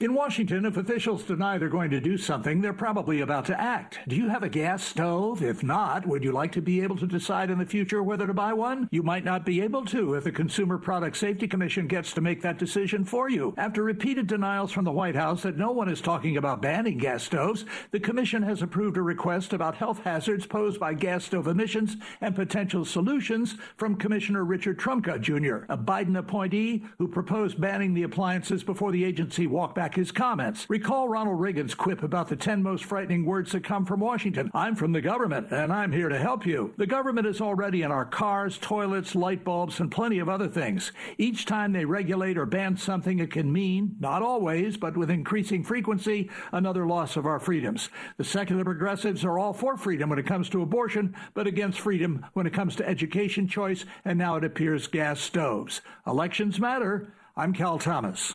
In Washington, if officials deny they're going to do something, they're probably about to act. Do you have a gas stove? If not, would you like to be able to decide in the future whether to buy one? You might not be able to if the Consumer Product Safety Commission gets to make that decision for you. After repeated denials from the White House that no one is talking about banning gas stoves, the Commission has approved a request about health hazards posed by gas stove emissions and potential solutions from Commissioner Richard Trumka Jr., a Biden appointee who proposed banning the appliances before the agency walked back his comments. Recall Ronald Reagan's quip about the 10 most frightening words that come from Washington. I'm from the government, and I'm here to help you. The government is already in our cars, toilets, light bulbs, and plenty of other things. Each time they regulate or ban something, it can mean, not always, but with increasing frequency, another loss of our freedoms. The secular progressives are all for freedom when it comes to abortion, but against freedom when it comes to education choice, and now it appears gas stoves. Elections matter. I'm Cal Thomas.